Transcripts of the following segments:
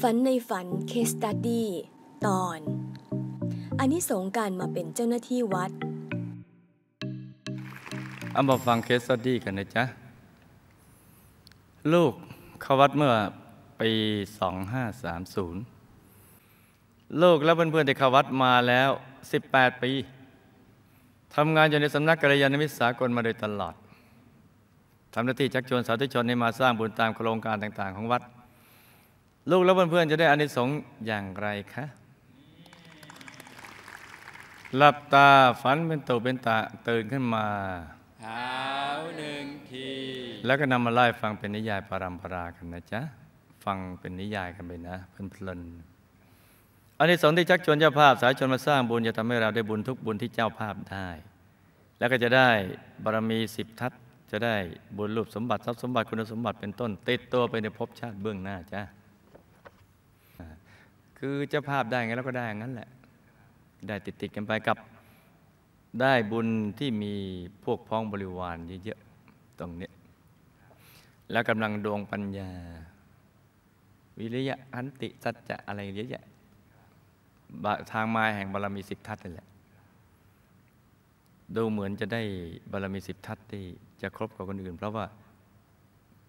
ฝันในฝัน case study ตอนอานิสงส์การมาเป็นเจ้าหน้าที่วัดเอามาฟัง case study กันนะจ๊ะ ลูกเข้าวัดเมื่อปี 2530 ลูกและเพื่อนๆที่เข้าวัดมาแล้ว 18 ปีทำงานอยู่ในสำนักกัลยาณมิตรสากลมาโดยตลอด ทำหน้าที่ชักชวนสาธุชนให้มาสร้างบุญตามโครงการต่าง ๆ ของวัด ลูกและเพื่อนๆจะได้อานิสงส์อย่างไรคะหลับตาฝันเป็นตุเป็นตะตื่นขึ้นมาเท้าหนึ่งทีแล้วก็นำมาไล่ฟังเป็นนิยายปรำปรากันนะจ๊ะฟังเป็นนิยายกันไปนะเพลินๆอันนี้สงส์ที่ชักชวนเจ้าภาพ สายชนมาสร้างบุญจะทำให้เราได้บุญทุกบุญที่เจ้าภาพได้ แล้วก็จะได้บารมีสิบทัศน์ จะได้บุญรูปสมบัติทรัพย์สมบัติคุณสมบัติเป็นต้น ติดตัวไปในภพชาติเบื้องหน้าจ้ะอ่าคือเจ้าภาพได้ไงแล้วก็ได้อย่างนั้นแหละ ได้ติดติดกันไปกับได้บุญที่มีพวกพ้องบริวารเยอะๆตรงนี้ แล้วกำลังดวงปัญญา วิริยะอันติสัจจะอะไรเยอะแยะทางมาแห่งบารมีสิบทัศน์นี่แหละ ดูเหมือนจะได้บารมีสิบทัศที่จะครบกับคนอื่น เพราะว่า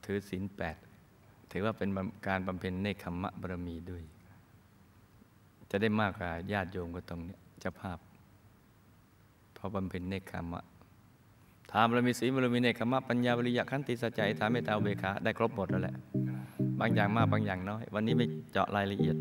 ถือศีลแปดถือว่าเป็นการบำเพ็ญเนคขมะบารมีด้วย จะได้มากกว่าญาติโยมก็ตรงเนี้ยเจ้าภาพเพราะบำเพ็ญเนคขมะทานบารมีศีลบารมีเนคขมะปัญญาวิริยะขันติสัจจะอิทธาเมตตาเบกขาได้ครบหมดแล้วแหละ บางอย่างมากบางอย่างน้อย วันนี้ไม่เจาะรายละเอียด